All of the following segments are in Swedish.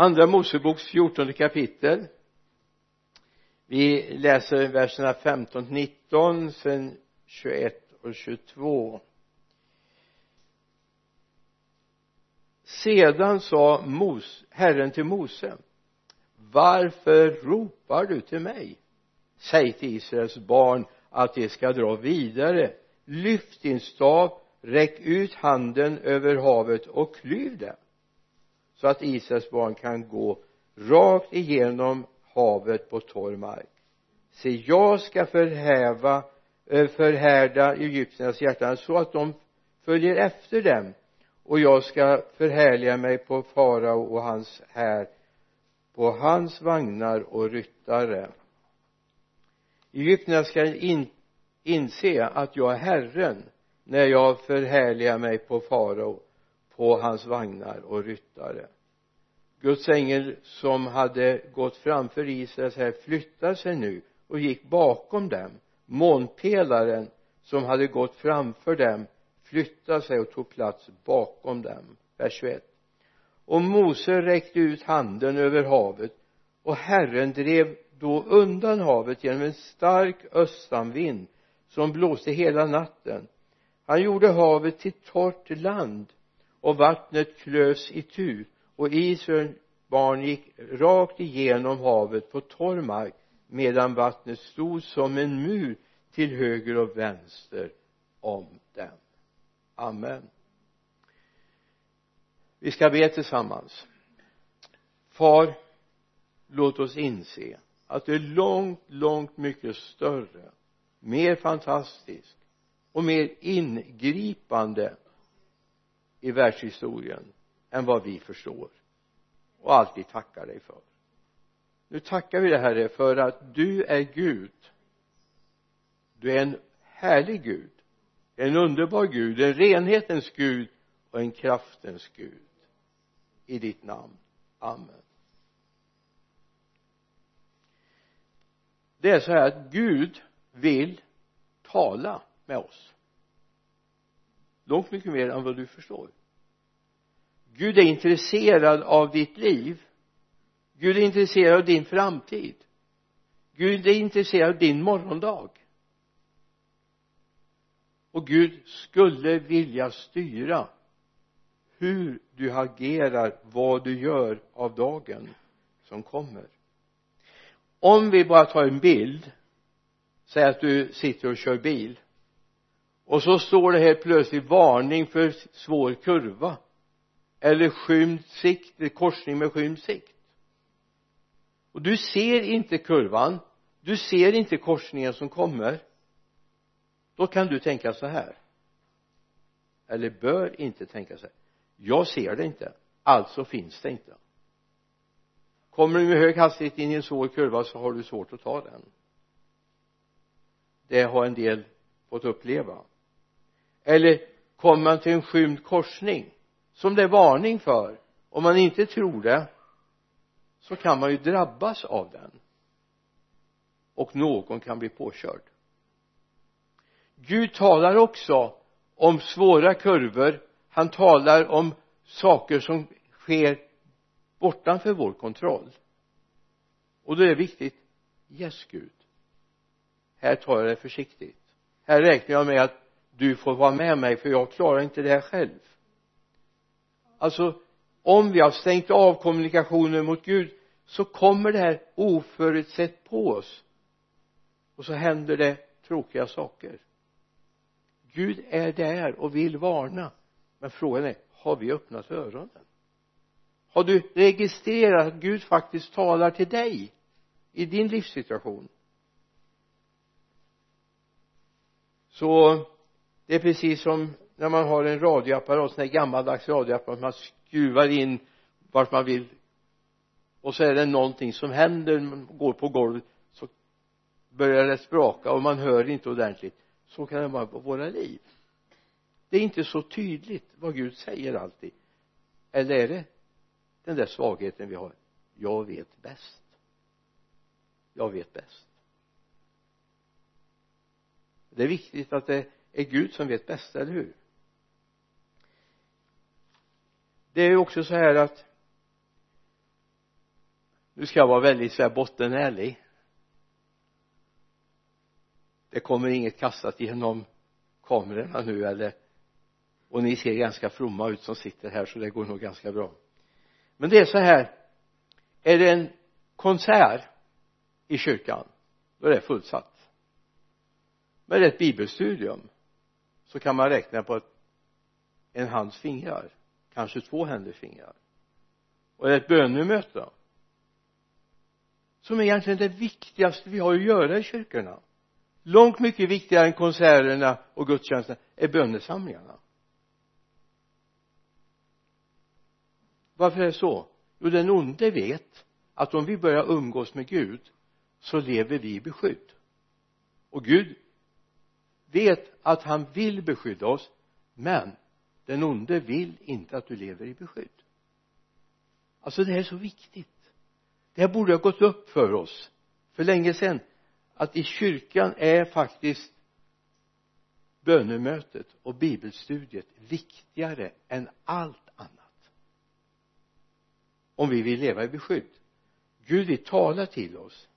andra moseboks fjortonde kapitel. Vi läser verserna 15-19, sen 21 och 22 sedan sa Mos, Herren till Mose varför ropar du till mig? Säg till Israels barn att de ska dra vidare. Lyft din stav räck ut handen över havet och klyv det så att Israels barn kan gå rakt igenom havet på torr mark. Se jag ska förhäva eh, förhärda egyptiernas hjärtan så att de följer efter dem. Och jag ska förhärliga mig på farao och hans här på hans vagnar och ryttare. Egyptierna ska in, inse att jag är Herren när jag förhärligar mig på farao på hans vagnar och ryttare. Guds ängel som hade gått framför Israels här flyttade sig nu och gick bakom dem. Månpelaren som hade gått framför dem flyttade sig och tog plats bakom dem. Vers 21 och Mose räckte ut handen över havet och Herren drev då undan havet genom en stark östanvind som blåste hela natten. Han gjorde havet till torrt land och vattnet klövs itu och Israels barn gick rakt igenom havet på torr mark medan vattnet stod som en mur till höger och vänster om dem. Amen. Vi ska be tillsammans. Far låt oss inse att det är långt långt mycket större mer fantastiskt och mer ingripande i världshistorien än vad vi förstår och allt vi tackar dig för. Nu tackar vi dig herre för att du är Gud. Du är en härlig Gud en underbar Gud en renhetens Gud och en kraftens Gud. I ditt namn. Amen. Det är så här att Gud vill tala med oss långt mycket mer än vad du förstår. Gud är intresserad av ditt liv. Gud är intresserad av din framtid. Gud är intresserad av din morgondag. Och Gud skulle vilja styra hur du agerar vad du gör av dagen som kommer. Om vi bara tar en bild säg att du sitter och kör bil och så står det helt plötsligt varning för svår kurva. Eller skymd sikt, korsning med skymd sikt. Och du ser inte kurvan. Du ser inte korsningen som kommer. Då kan du tänka så här. Eller bör inte tänka så här. Jag ser det inte. Alltså finns det inte. Kommer du med hög hastighet in i en svår kurva så har du svårt att ta den. Det har en del fått uppleva eller kommer man till en skymd korsning som det är varning för. Om man inte tror det så kan man ju drabbas av den. Och någon kan bli påkörd. Gud talar också om svåra kurvor. Han talar om saker som sker bortanför vår kontroll. Och då är det viktigt yes Gud. Här tar jag det försiktigt. Här räknar jag med att du får vara med mig för jag klarar inte det här själv. Alltså om vi har stängt av kommunikationen mot Gud så kommer det här oförutsett på oss. Och så händer det tråkiga saker. Gud är där och vill varna. Men frågan är har vi öppnat öronen? Har du registrerat att Gud faktiskt talar till dig i din livssituation? Så det är precis som när man har en radioapparat, sån här gammaldags radioapparat man skruvar in vart man vill och så är det någonting som händer, man går på golvet så börjar det spraka och man hör inte ordentligt. Så kan det vara på våra liv. Det är inte så tydligt vad Gud säger alltid. Eller är det den där svagheten vi har? Jag vet bäst. Jag vet bäst. Det är viktigt att det är Gud som vet bäst, eller hur? Det är ju också så här att nu ska jag vara väldigt så här bottenärlig. Det kommer inget kastat genom kamerorna nu eller och ni ser ganska fromma ut som sitter här så det går nog ganska bra. Men det är så här är det en konsert i kyrkan då är det fullsatt. Men är ett bibelstudium så kan man räkna på en hands fingrar kanske två händers fingrar. Och ett bönemöte. Som är egentligen det viktigaste vi har att göra i kyrkorna. Långt mycket viktigare än konserterna och gudstjänsterna är bönesamlingarna. Varför är det så? Jo den onde vet att om vi börjar umgås med Gud så lever vi i beskydd. Och Gud vet att han vill beskydda oss men den onde vill inte att du lever i beskydd. Alltså det här är så viktigt. Det här borde ha gått upp för oss för länge sedan att i kyrkan är faktiskt bönemötet och bibelstudiet viktigare än allt annat. Om vi vill leva i beskydd. Gud vill tala till oss.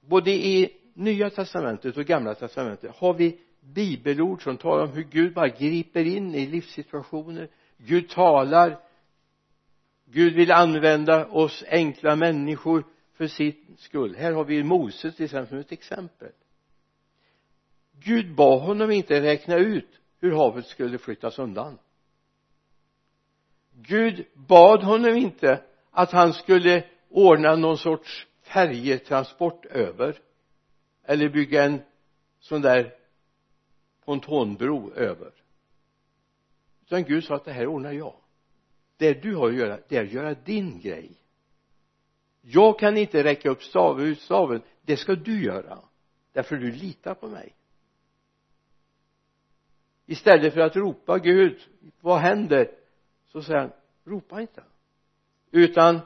Både i nya testamentet och gamla testamentet har vi bibelord som talar om hur Gud bara griper in i livssituationer? Gud talar. Gud vill använda oss enkla människor för sin skull. Här har vi Moses till exempel som ett exempel. Gud bad honom inte räkna ut hur havet skulle flyttas undan. Gud bad honom inte att han skulle ordna någon sorts färjetransport över eller bygga en sån där pontonbro över. Utan Gud sa att det här ordnar jag. Det du har att göra det är att göra din grej. Jag kan inte räcka upp staven, ut staven. Det ska du göra. Därför du litar på mig. Istället för att ropa Gud vad händer? så säger han ropa inte. Utan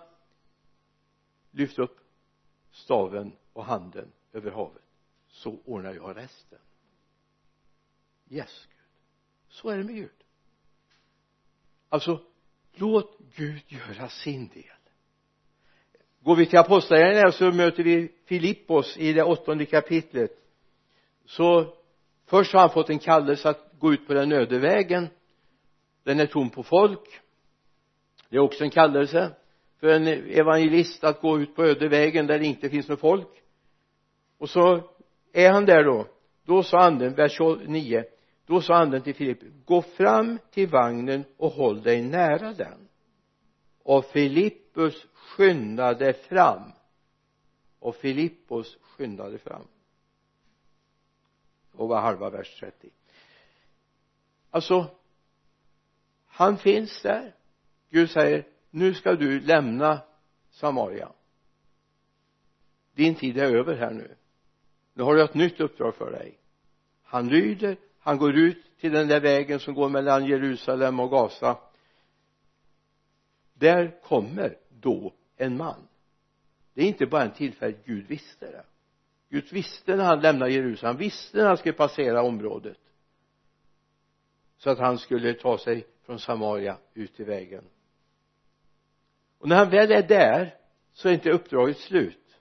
lyft upp staven och handen över havet så ordnar jag resten. Yes Gud. Så är det med Gud. Alltså låt Gud göra sin del. Går vi till apostlagärningarna så möter vi Filippos i det åttonde kapitlet. Så först har han fått en kallelse att gå ut på den öde vägen den är tom på folk. Det är också en kallelse för en evangelist att gå ut på öde vägen där det inte finns något folk. Och så är han där då? Då sa anden, vers 29 då sa anden till Filippus gå fram till vagnen och håll dig nära den. Och Filippus skyndade fram. Och Filippos skyndade fram. Och var halva vers 30 alltså han finns där. Gud säger nu ska du lämna Samaria. Din tid är över här nu nu har du ett nytt uppdrag för dig. Han lyder han går ut till den där vägen som går mellan Jerusalem och Gaza. Där kommer då en man. Det är inte bara en tillfällighet Gud visste det. Gud visste när han lämnade Jerusalem. Han visste när han skulle passera området. Så att han skulle ta sig från Samaria ut i vägen. Och när han väl är där så är inte uppdraget slut.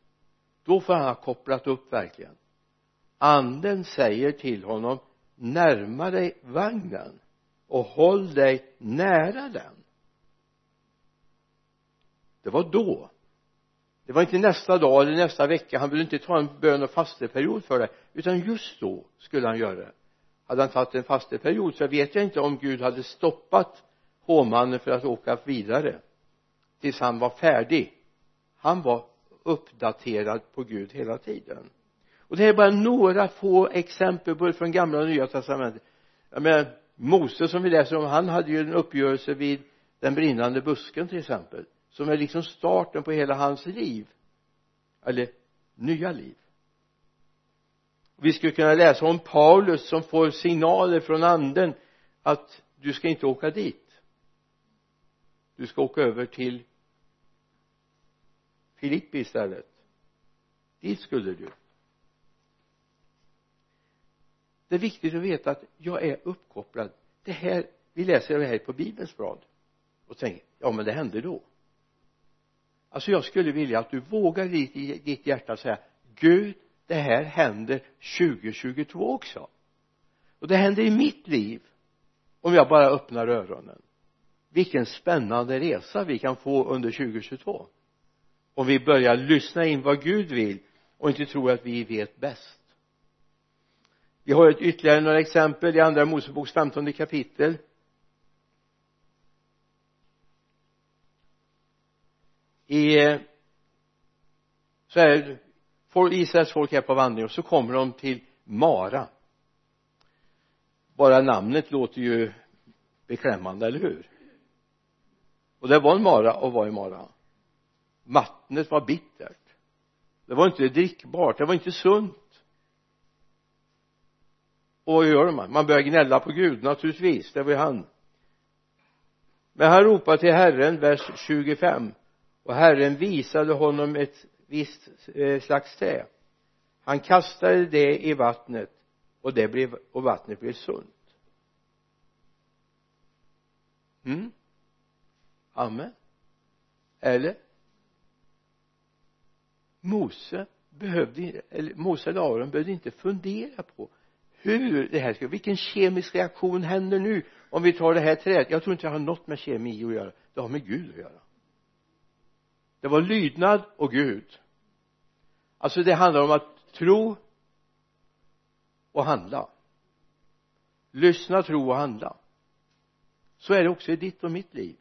Då får han ha kopplat upp verkligen anden säger till honom närma dig vagnen och håll dig nära den. Det var då. Det var inte nästa dag eller nästa vecka. Han ville inte ta en bön och fasteperiod för det utan just då skulle han göra det. Hade han tagit en fasteperiod så vet jag inte om Gud hade stoppat hovmannen för att åka vidare tills han var färdig. Han var uppdaterad på Gud hela tiden och det här är bara några få exempel både från gamla och nya testamentet. Jag menar Mose som vi läser om han hade ju en uppgörelse vid den brinnande busken till exempel som är liksom starten på hela hans liv. Eller nya liv. Vi skulle kunna läsa om Paulus som får signaler från anden att du ska inte åka dit. Du ska åka över till Filippi istället. Dit skulle du det är viktigt att veta att jag är uppkopplad. Det här vi läser det här på bibelns blad och tänker ja men det hände då. Alltså jag skulle vilja att du vågar i ditt hjärta säga Gud det här händer 2022 också. Och det händer i mitt liv om jag bara öppnar öronen. Vilken spännande resa vi kan få under 2022 om vi börjar lyssna in vad Gud vill och inte tror att vi vet bäst vi har ett ytterligare några exempel i andra Moseboks femtonde kapitel. I så här Israels folk är på vandring och så kommer de till Mara. Bara namnet låter ju beklämmande, eller hur? Och det var en mara och var i Mara. Vattnet var bittert. Det var inte drickbart, det var inte sunt och vad gör man? man börjar gnälla på Gud naturligtvis, det var ju han. Men han ropade till Herren, vers 25 och Herren visade honom ett visst eh, slags trä. Han kastade det i vattnet och det blev och vattnet blev sunt. Mm? Amen. Eller? Mose behövde eller Mose eller Aron behövde inte fundera på hur det här ska vilken kemisk reaktion händer nu om vi tar det här trädet? Jag tror inte det har något med kemi att göra. Det har med Gud att göra. Det var lydnad och Gud. Alltså det handlar om att tro och handla. Lyssna, tro och handla. Så är det också i ditt och mitt liv.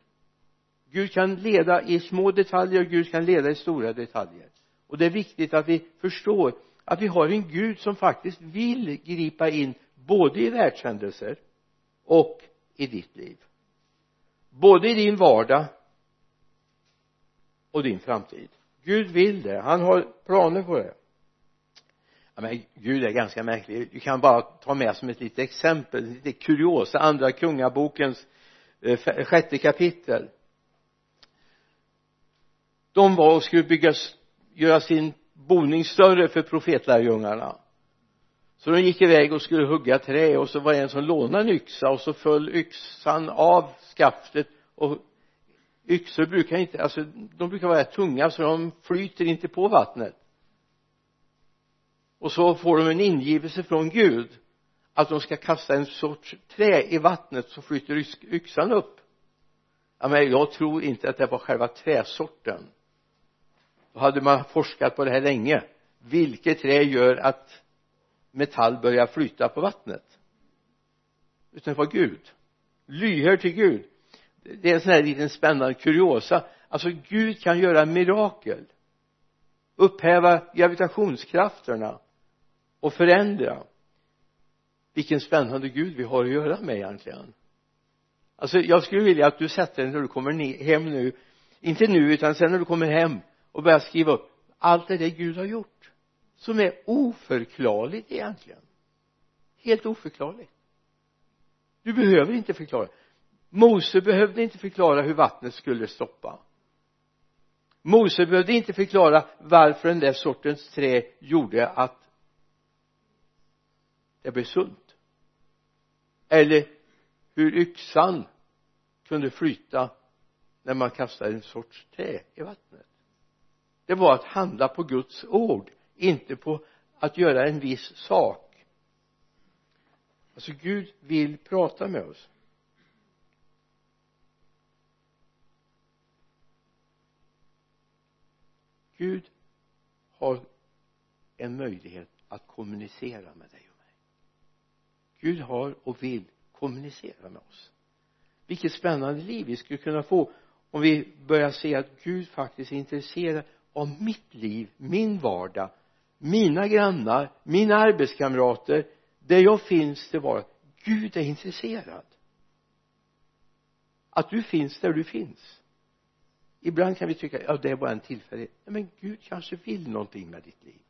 Gud kan leda i små detaljer och Gud kan leda i stora detaljer. Och det är viktigt att vi förstår att vi har en Gud som faktiskt vill gripa in både i världshändelser och i ditt liv. Både i din vardag och din framtid. Gud vill det, han har planer på det. Ja, men Gud är ganska märklig. Du kan bara ta med som ett litet exempel, lite kuriosa, andra kungabokens eh, sjätte kapitel. De var och skulle bygga göra sin boning större för profetlärjungarna. Så de gick iväg och skulle hugga trä och så var det en som lånade en yxa och så föll yxan av skaftet och yxor brukar inte, alltså de brukar vara tunga så de flyter inte på vattnet. Och så får de en ingivelse från Gud att de ska kasta en sorts trä i vattnet så flyter yxan upp. Ja, men jag tror inte att det var själva träsorten då hade man forskat på det här länge vilket trä gör att metall börjar flyta på vattnet? Utan det var Gud. Lyhörd till Gud. Det är en sån här liten spännande kuriosa. Alltså Gud kan göra mirakel. Upphäva gravitationskrafterna och förändra. Vilken spännande Gud vi har att göra med egentligen. Alltså jag skulle vilja att du sätter dig när du kommer hem nu. Inte nu utan sen när du kommer hem och börja skriva upp allt det där Gud har gjort som är oförklarligt egentligen. Helt oförklarligt. Du behöver inte förklara. Mose behövde inte förklara hur vattnet skulle stoppa. Mose behövde inte förklara varför den där sortens trä gjorde att det blev sunt. Eller hur yxan kunde flyta när man kastade en sorts trä i vattnet det var att handla på Guds ord inte på att göra en viss sak. Alltså Gud vill prata med oss. Gud har en möjlighet att kommunicera med dig och mig. Gud har och vill kommunicera med oss. Vilket spännande liv vi skulle kunna få om vi börjar se att Gud faktiskt är intresserad av mitt liv, min vardag mina grannar, mina arbetskamrater där jag finns det var Gud är intresserad. Att du finns där du finns. Ibland kan vi tycka ja det är bara en tillfällighet. Men Gud kanske vill någonting med ditt liv.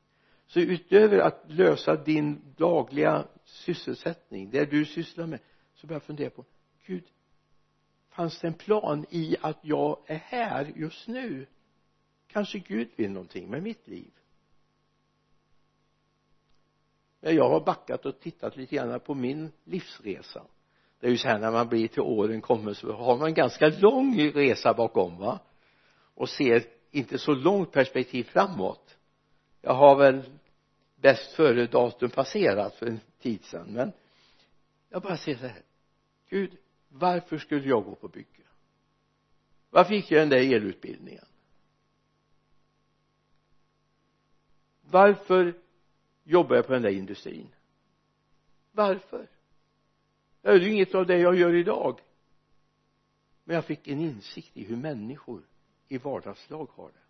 Så utöver att lösa din dagliga sysselsättning det du sysslar med så börja fundera på Gud fanns det en plan i att jag är här just nu? Kanske Gud vill någonting med mitt liv. Jag har backat och tittat lite grann på min livsresa. Det är ju så här när man blir till åren kommer så har man en ganska lång resa bakom va? Och ser inte så långt perspektiv framåt. Jag har väl bäst före datum passerat för en tid sedan men jag bara ser så här. Gud varför skulle jag gå på bygge? Varför gick jag den där elutbildningen? Varför jobbar jag på den där industrin? Varför? Jag är ju inget av det jag gör idag. Men jag fick en insikt i hur människor i vardagslag har det.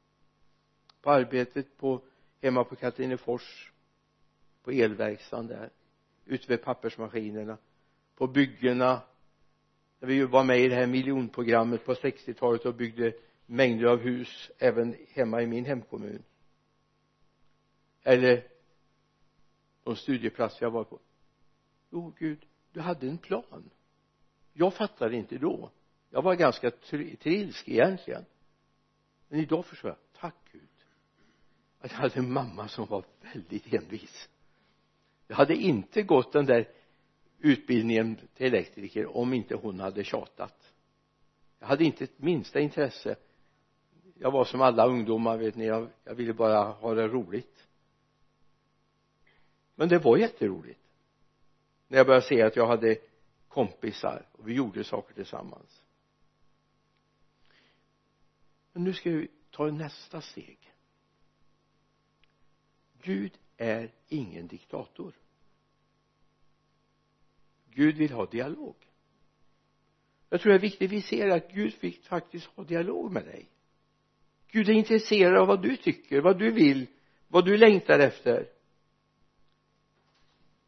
På arbetet på hemma på Katrinefors på elverkstaden där ute vid pappersmaskinerna på byggena. När vi var med i det här miljonprogrammet på 60-talet och byggde mängder av hus även hemma i min hemkommun eller de studieplatser jag var på. Jo gud du hade en plan. Jag fattade inte då. Jag var ganska trilsk egentligen. Men idag förstår jag. Tack Gud. Att jag hade en mamma som var väldigt envis. Jag hade inte gått den där utbildningen till elektriker om inte hon hade tjatat. Jag hade inte ett minsta intresse. Jag var som alla ungdomar vet ni. Jag, jag ville bara ha det roligt men det var jätteroligt. När jag började se att jag hade kompisar och vi gjorde saker tillsammans. Men nu ska vi ta nästa steg. Gud är ingen diktator. Gud vill ha dialog. Jag tror det är viktigt vi ser att Gud fick faktiskt ha dialog med dig. Gud är intresserad av vad du tycker, vad du vill, vad du längtar efter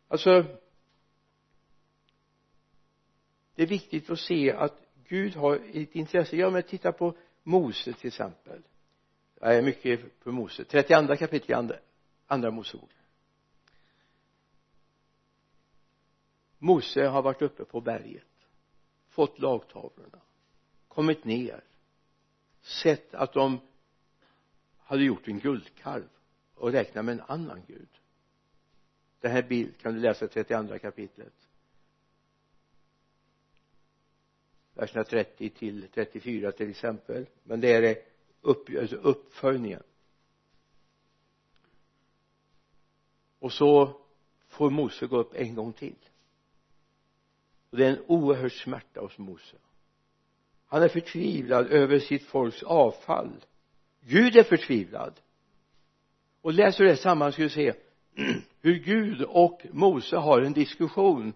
alltså det är viktigt att se att Gud har ett intresse. Ja men titta på Mose till exempel. Jag är mycket på Mose. 32 kapitel andra, andra Mosebok. Mose har varit uppe på berget fått lagtavlorna kommit ner sett att de hade gjort en guldkalv och räknat med en annan gud den här bilden kan du läsa i 32 kapitlet? Verserna 30 till 34 till exempel. Men det är upp, alltså uppföljningen. Och så får Mose gå upp en gång till. Och det är en oerhörd smärta hos Mose. Han är förtvivlad över sitt folks avfall. Gud är förtvivlad. Och läser du det samman ska du se hur Gud och Mose har en diskussion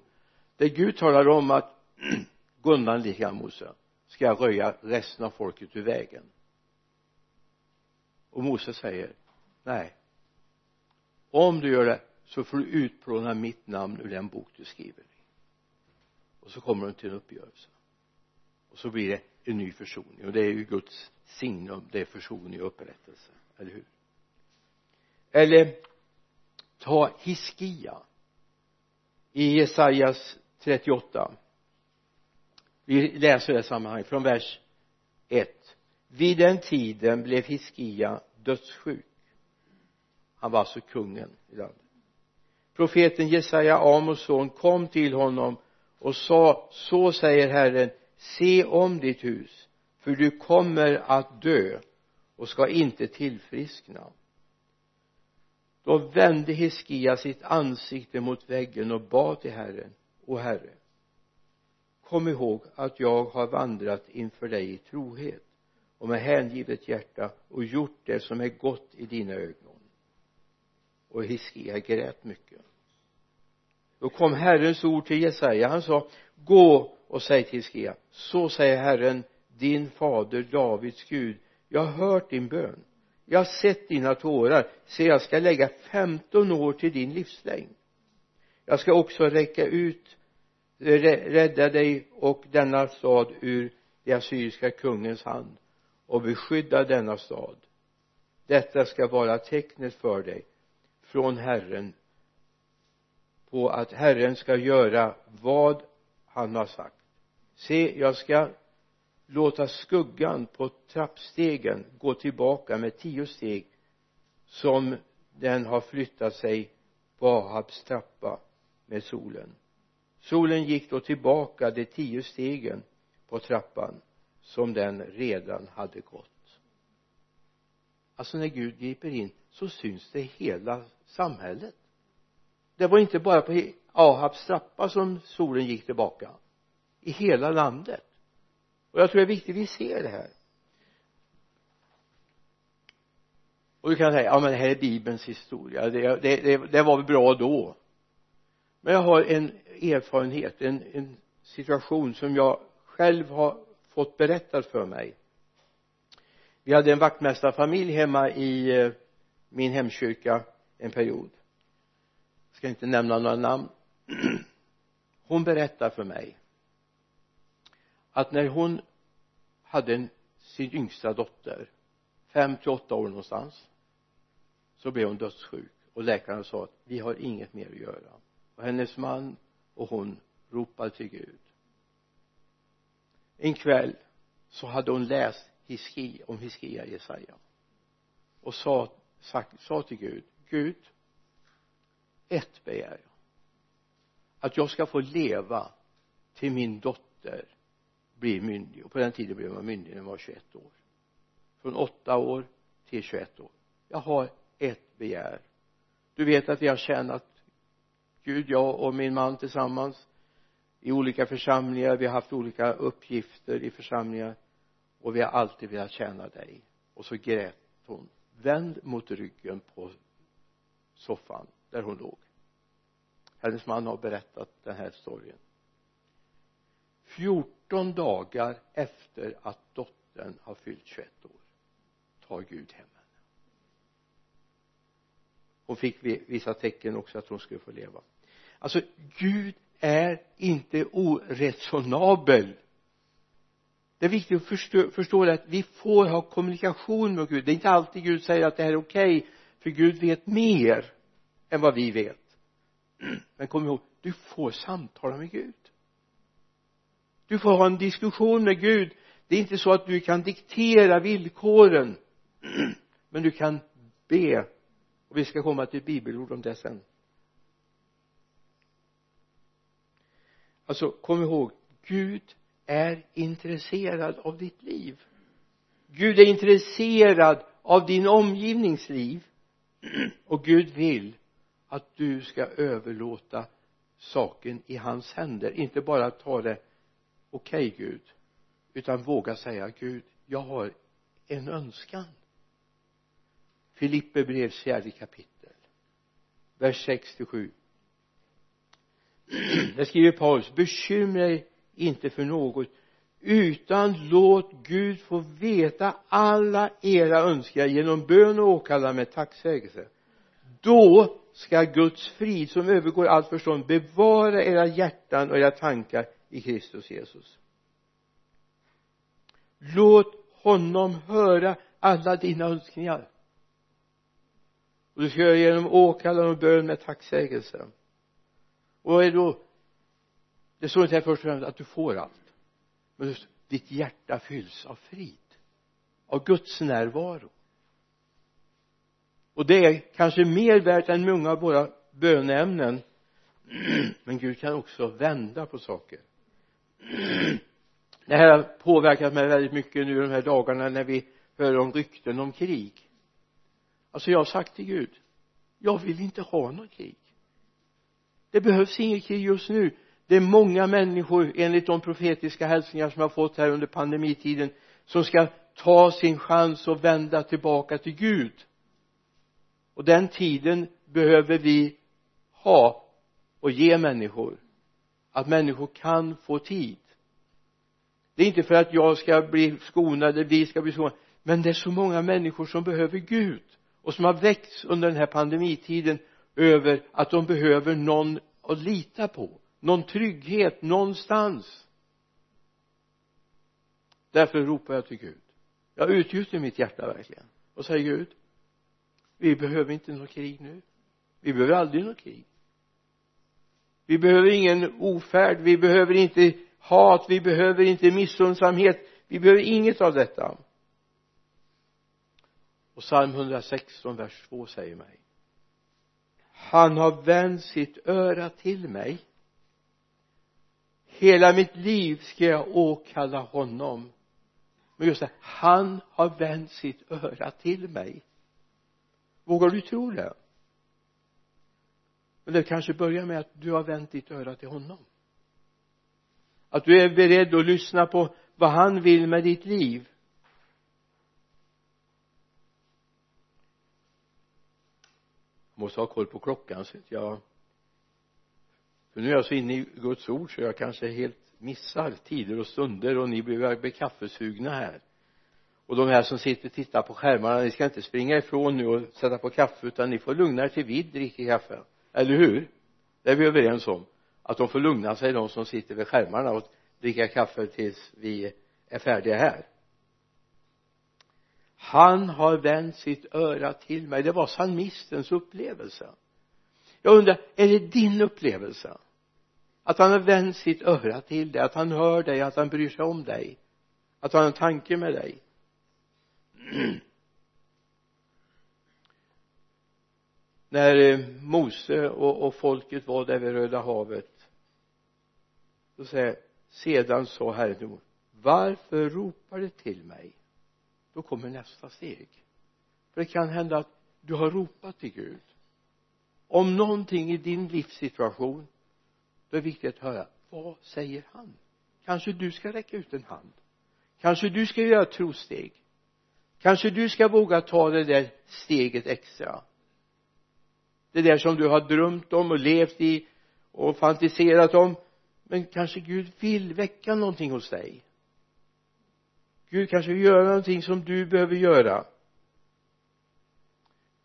där Gud talar om att gå undan lite grann Mose. Ska jag röja resten av folket ur vägen? Och Mose säger nej. Om du gör det så får du utplåna mitt namn ur den bok du skriver i. Och så kommer de till en uppgörelse. Och så blir det en ny försoning. Och det är ju Guds signum. Det är försoning och upprättelse. Eller hur? Eller ta Hiskia i Jesajas 38 vi läser det sammanhanget från vers 1 vid den tiden blev Hiskia dödssjuk. Han var alltså kungen i landet. Profeten Jesaja Amos son kom till honom och sa så säger Herren se om ditt hus för du kommer att dö och ska inte tillfriskna då vände Hiskia sitt ansikte mot väggen och bad till Herren o Herre kom ihåg att jag har vandrat inför dig i trohet och med hängivet hjärta och gjort det som är gott i dina ögon. Och Hiskia grät mycket. Då kom Herrens ord till Jesaja. Han sa gå och säg till Hiskia så säger Herren din fader Davids Gud jag har hört din bön jag har sett dina tårar se jag ska lägga 15 år till din livslängd. Jag ska också räcka ut rädda dig och denna stad ur den assyriska kungens hand och beskydda denna stad. Detta ska vara tecknet för dig från Herren på att Herren ska göra vad han har sagt. Se jag ska låta skuggan på trappstegen gå tillbaka med tio steg som den har flyttat sig på Ahabs trappa med solen. Solen gick då tillbaka de tio stegen på trappan som den redan hade gått. Alltså när Gud griper in så syns det hela samhället. Det var inte bara på Ahabs trappa som solen gick tillbaka. I hela landet och jag tror det är viktigt att vi ser det här. Och du kan säga ja men det här är bibelns historia. Det, det, det, det var väl bra då. Men jag har en erfarenhet en, en situation som jag själv har fått berättat för mig. Vi hade en vaktmästarfamilj hemma i eh, min hemkyrka en period. Jag ska inte nämna några namn. Hon berättar för mig att när hon hade en, sin yngsta dotter fem till åtta år någonstans så blev hon dödssjuk. Och läkarna sa att vi har inget mer att göra. Och hennes man och hon ropade till Gud. En kväll så hade hon läst Hiski om Hiskia Jesaja och sa, sagt, sa till Gud Gud ett begär jag att jag ska få leva till min dotter blir myndig och på den tiden blev man myndig när man var 21 år. Från 8 år till 21 år. Jag har ett begär. Du vet att vi har tjänat Gud, jag och min man tillsammans i olika församlingar. Vi har haft olika uppgifter i församlingar. Och vi har alltid velat tjäna dig. Och så grät hon. Vänd mot ryggen på soffan där hon låg. Hennes man har berättat den här storyn. 14 dagar efter att dottern har fyllt 21 år. Tar Gud hem henne. Hon fick vissa tecken också att hon skulle få leva. Alltså Gud är inte oresonabel. Det är viktigt att förstå, förstå det att vi får ha kommunikation med Gud. Det är inte alltid Gud säger att det här är okej okay, för Gud vet mer än vad vi vet. Men kom ihåg du får samtala med Gud du får ha en diskussion med Gud. Det är inte så att du kan diktera villkoren. Men du kan be. Och vi ska komma till bibelord om det sen. Alltså kom ihåg Gud är intresserad av ditt liv. Gud är intresserad av din omgivningsliv. Och Gud vill att du ska överlåta saken i hans händer. Inte bara ta det okej okay, Gud. Utan våga säga Gud jag har en önskan. Filippe brevs fjärde kapitel vers 6 till 7 där skriver Paulus bekymra er inte för något utan låt Gud få veta alla era önskningar genom bön och åkallan med tacksägelse. Då ska Guds frid som övergår allt förstånd bevara era hjärtan och era tankar i Kristus Jesus. Låt honom höra alla dina önskningar. Och du ska göra genom åkallan och bön med tacksägelse. Och vad är då det står inte här först och främst att du får allt. Men ditt hjärta fylls av frid. Av Guds närvaro. Och det är kanske mer värt än många av våra böneämnen. Men Gud kan också vända på saker. det här har påverkat mig väldigt mycket nu de här dagarna när vi hör om rykten om krig. Alltså jag har sagt till Gud jag vill inte ha något krig. Det behövs inget krig just nu. Det är många människor enligt de profetiska hälsningar som jag har fått här under pandemitiden som ska ta sin chans och vända tillbaka till Gud. Och den tiden behöver vi ha och ge människor att människor kan få tid. Det är inte för att jag ska bli skonad eller vi ska bli skonade men det är så många människor som behöver Gud och som har växt under den här pandemitiden över att de behöver någon att lita på någon trygghet någonstans. Därför ropar jag till Gud. Jag utgjuter mitt hjärta verkligen och säger Gud vi behöver inte något krig nu. Vi behöver aldrig något krig vi behöver ingen ofärd vi behöver inte hat vi behöver inte missundsamhet vi behöver inget av detta. Och psalm 116 vers 2 säger mig han har vänt sitt öra till mig. Hela mitt liv ska jag åkalla honom. Men just det han har vänt sitt öra till mig. Vågar du tro det? Men det kanske börjar med att du har vänt ditt öra till honom. Att du är beredd att lyssna på vad han vill med ditt liv. Jag måste ha koll på klockan så att jag för nu är jag så inne i Guds ord så jag kanske helt missar tider och stunder och ni blir, bli kaffesugna här. Och de här som sitter och tittar på skärmarna ni ska inte springa ifrån nu och sätta på kaffe utan ni får lugna er till vi dricker kaffe eller hur? Det är vi överens om. Att de får lugna sig de som sitter vid skärmarna och dricka kaffe tills vi är färdiga här. Han har vänt sitt öra till mig. Det var psalmistens upplevelse. Jag undrar är det din upplevelse? Att han har vänt sitt öra till dig att han hör dig att han bryr sig om dig att han har en tanke med dig? när eh, Mose och, och folket var där vid Röda havet då säger sedan sa Herren till Mose varför ropar du till mig? Då kommer nästa steg. För det kan hända att du har ropat till Gud. Om någonting i din livssituation då är det viktigt att höra vad säger han? Kanske du ska räcka ut en hand. Kanske du ska göra ett trosteg. Kanske du ska våga ta det där steget extra det där som du har drömt om och levt i och fantiserat om. Men kanske Gud vill väcka någonting hos dig? Gud kanske vill göra någonting som du behöver göra.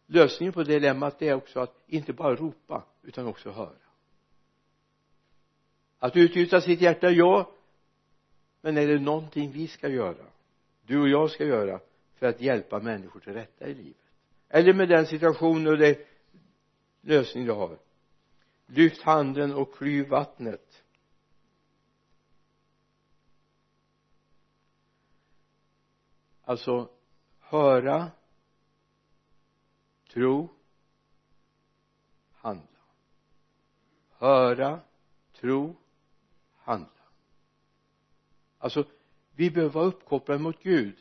Lösningen på dilemmat är också att inte bara ropa utan också höra. Att utgjuta sitt hjärta, ja. Men är det någonting vi ska göra? Du och jag ska göra för att hjälpa människor till rätta i livet. Eller med den situationen och det lösning du har. Lyft handen och klyv vattnet. Alltså höra tro handla. Höra tro handla. Alltså vi behöver vara uppkopplade mot Gud.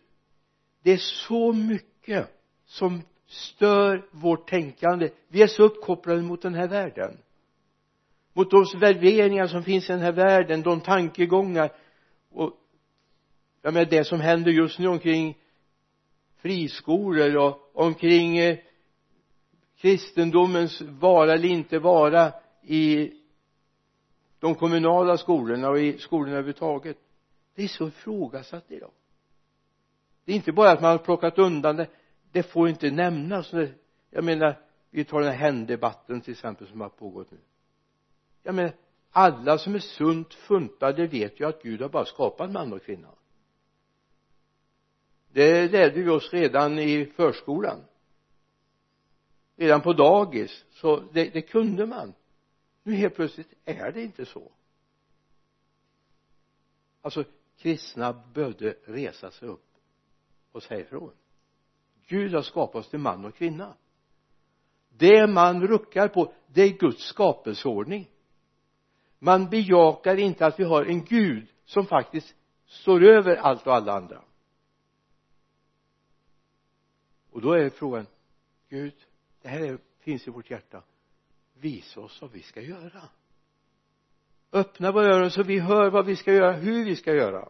Det är så mycket som stör vårt tänkande. Vi är så uppkopplade mot den här världen. Mot de värderingar som finns i den här världen de tankegångar och jag menar det som händer just nu omkring friskolor och omkring eh, kristendomens vara eller inte vara i de kommunala skolorna och i skolorna överhuvudtaget. Det är så ifrågasatt idag. Det är inte bara att man har plockat undan det det får inte nämnas. Jag menar vi tar den här händebatten till exempel som har pågått nu. Jag menar alla som är sunt funtade vet ju att Gud har bara skapat man och kvinna. Det lärde vi oss redan i förskolan. Redan på dagis så det, det kunde man. Nu helt plötsligt är det inte så. Alltså kristna behövde resa sig upp och säga ifrån. Gud har skapat oss till man och kvinna. Det man ruckar på det är Guds skapelseordning man bejakar inte att vi har en Gud som faktiskt står över allt och alla andra. Och då är frågan Gud det här är, finns i vårt hjärta. Visa oss vad vi ska göra. Öppna våra öron så vi hör vad vi ska göra, hur vi ska göra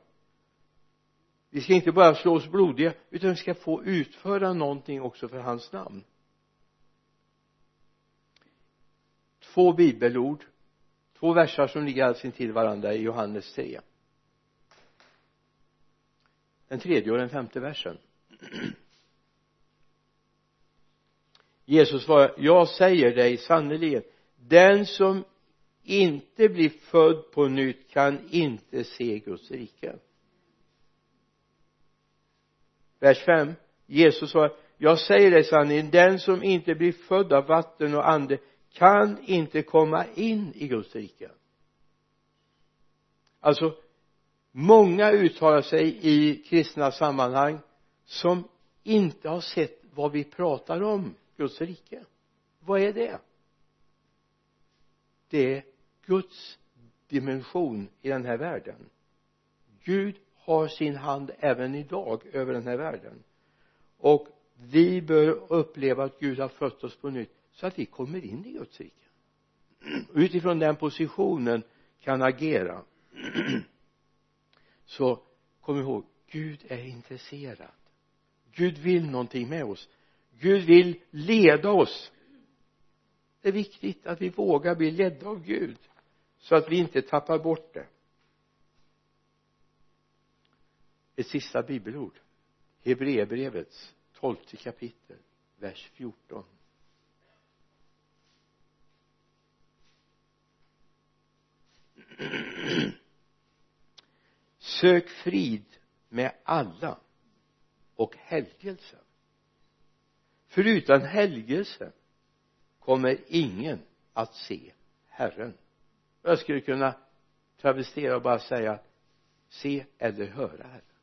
vi ska inte bara slå oss blodiga utan vi ska få utföra någonting också för hans namn. Två bibelord två versar som ligger alls intill varandra i Johannes 3 den tredje och den femte versen. Jesus svarar jag säger dig sannerligen den som inte blir född på nytt kan inte se Guds rike vers 5 Jesus svarar jag säger dig sanningen, den som inte blir född av vatten och ande kan inte komma in i Guds rike. Alltså många uttalar sig i kristna sammanhang som inte har sett vad vi pratar om Guds rike. Vad är det? Det är Guds dimension i den här världen. Gud har sin hand även idag över den här världen. Och vi bör uppleva att Gud har fött oss på nytt så att vi kommer in i Guds rike. Utifrån den positionen kan agera. Så kom ihåg Gud är intresserad. Gud vill någonting med oss. Gud vill leda oss. Det är viktigt att vi vågar bli ledda av Gud så att vi inte tappar bort det. Ett sista bibelord. Hebreerbrevets tolfte kapitel vers 14 sök frid med alla och helgelse. För utan helgelse kommer ingen att se Herren. Jag skulle kunna travestera och bara säga se eller höra Herren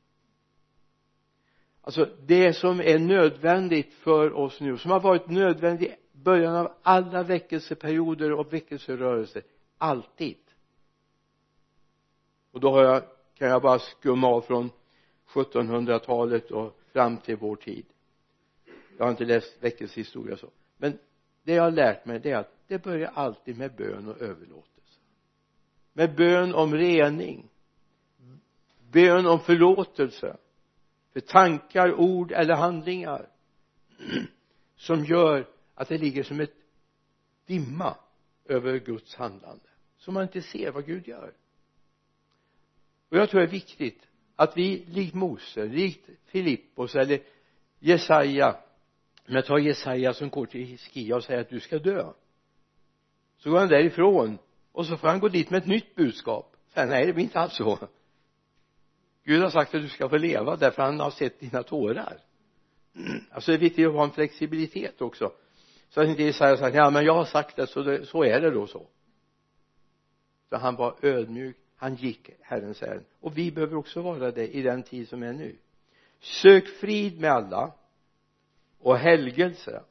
alltså det som är nödvändigt för oss nu som har varit nödvändigt i början av alla väckelseperioder och väckelserörelser alltid. Och då har jag kan jag bara skumma av från 1700-talet och fram till vår tid. Jag har inte läst väckelsehistoria så. Men det jag har lärt mig det är att det börjar alltid med bön och överlåtelse. Med bön om rening. Bön om förlåtelse för tankar, ord eller handlingar som gör att det ligger som ett dimma över Guds handlande. Så man inte ser vad Gud gör. Och jag tror det är viktigt att vi likt Mose, likt Filippos eller Jesaja om jag tar Jesaja som går till Hiskia och säger att du ska dö så går han därifrån och så får han gå dit med ett nytt budskap. Säger nej det blir inte alls så. Gud har sagt att du ska få leva därför han har sett dina tårar. Alltså det är viktigt att ha en flexibilitet också. Så att inte Jesaja säger ja men jag har sagt det så, det, så är det då så. Så han var ödmjuk han gick Herrens ärenden och vi behöver också vara det i den tid som är nu. Sök frid med alla och helgelse.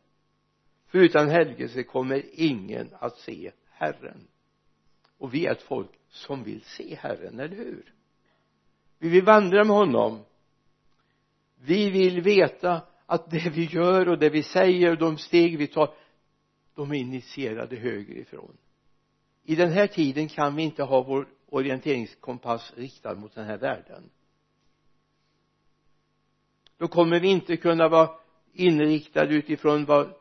För utan helgelse kommer ingen att se Herren. Och vi är ett folk som vill se Herren, eller hur? Vi vill vandra med honom. Vi vill veta att det vi gör och det vi säger och de steg vi tar de är initierade högerifrån i den här tiden kan vi inte ha vår orienteringskompass riktad mot den här världen. Då kommer vi inte kunna vara inriktade utifrån vad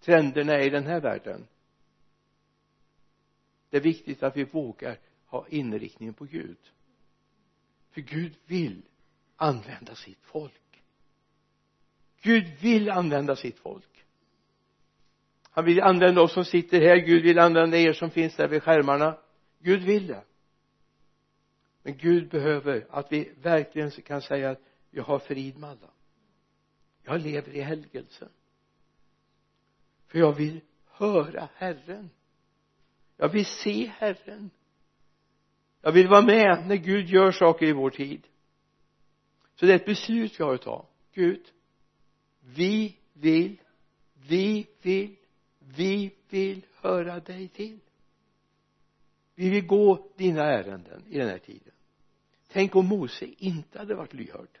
trenderna är i den här världen. Det är viktigt att vi vågar ha inriktningen på Gud för Gud vill använda sitt folk. Gud vill använda sitt folk. Han vill använda oss som sitter här. Gud vill använda er som finns där vid skärmarna. Gud vill det. Men Gud behöver att vi verkligen kan säga att jag har frid med alla. Jag lever i helgelsen. För jag vill höra Herren. Jag vill se Herren jag vill vara med när Gud gör saker i vår tid. Så det är ett beslut vi har att ta. Gud vi vill vi vill vi vill höra dig till. Vi vill gå dina ärenden i den här tiden. Tänk om Mose inte hade varit lyhörd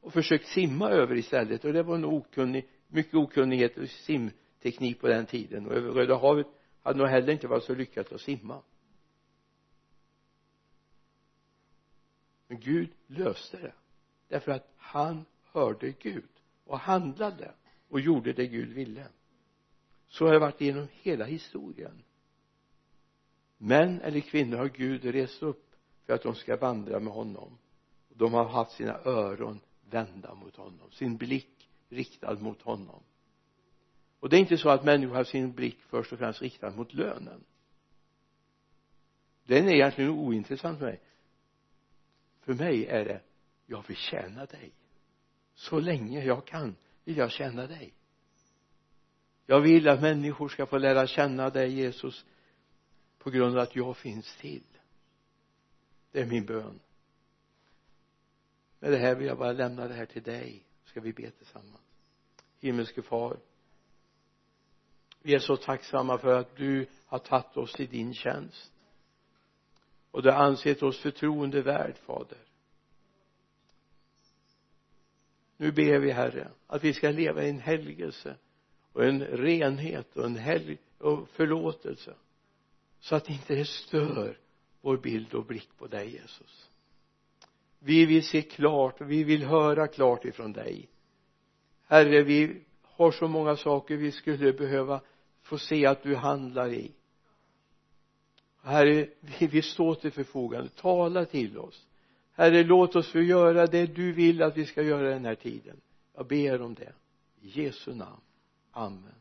och försökt simma över istället. Och det var nog okunnig mycket okunnighet och simteknik på den tiden. Och över Röda havet hade nog heller inte varit så lyckat att simma. Men Gud löste det. Därför att han hörde Gud och handlade och gjorde det Gud ville. Så har det varit genom hela historien. Män eller kvinnor har Gud rest upp för att de ska vandra med honom. De har haft sina öron vända mot honom sin blick riktad mot honom. Och det är inte så att människor har sin blick först och främst riktad mot lönen. Den är egentligen ointressant för mig för mig är det jag vill tjäna dig. Så länge jag kan vill jag tjäna dig. Jag vill att människor ska få lära känna dig Jesus på grund av att jag finns till. Det är min bön. Med det här vill jag bara lämna det här till dig. Ska vi be tillsammans? Himmelske far vi är så tacksamma för att du har tagit oss i din tjänst och du har ansett oss förtroendevärd fader. Nu ber vi herre att vi ska leva i en helgelse och en renhet och en helg och förlåtelse så att inte det stör vår bild och blick på dig Jesus. Vi vill se klart och vi vill höra klart ifrån dig. Herre vi har så många saker vi skulle behöva få se att du handlar i herre vi står till förfogande. Tala till oss. Herre låt oss få göra det du vill att vi ska göra den här tiden. Jag ber om det. I Jesu namn. Amen.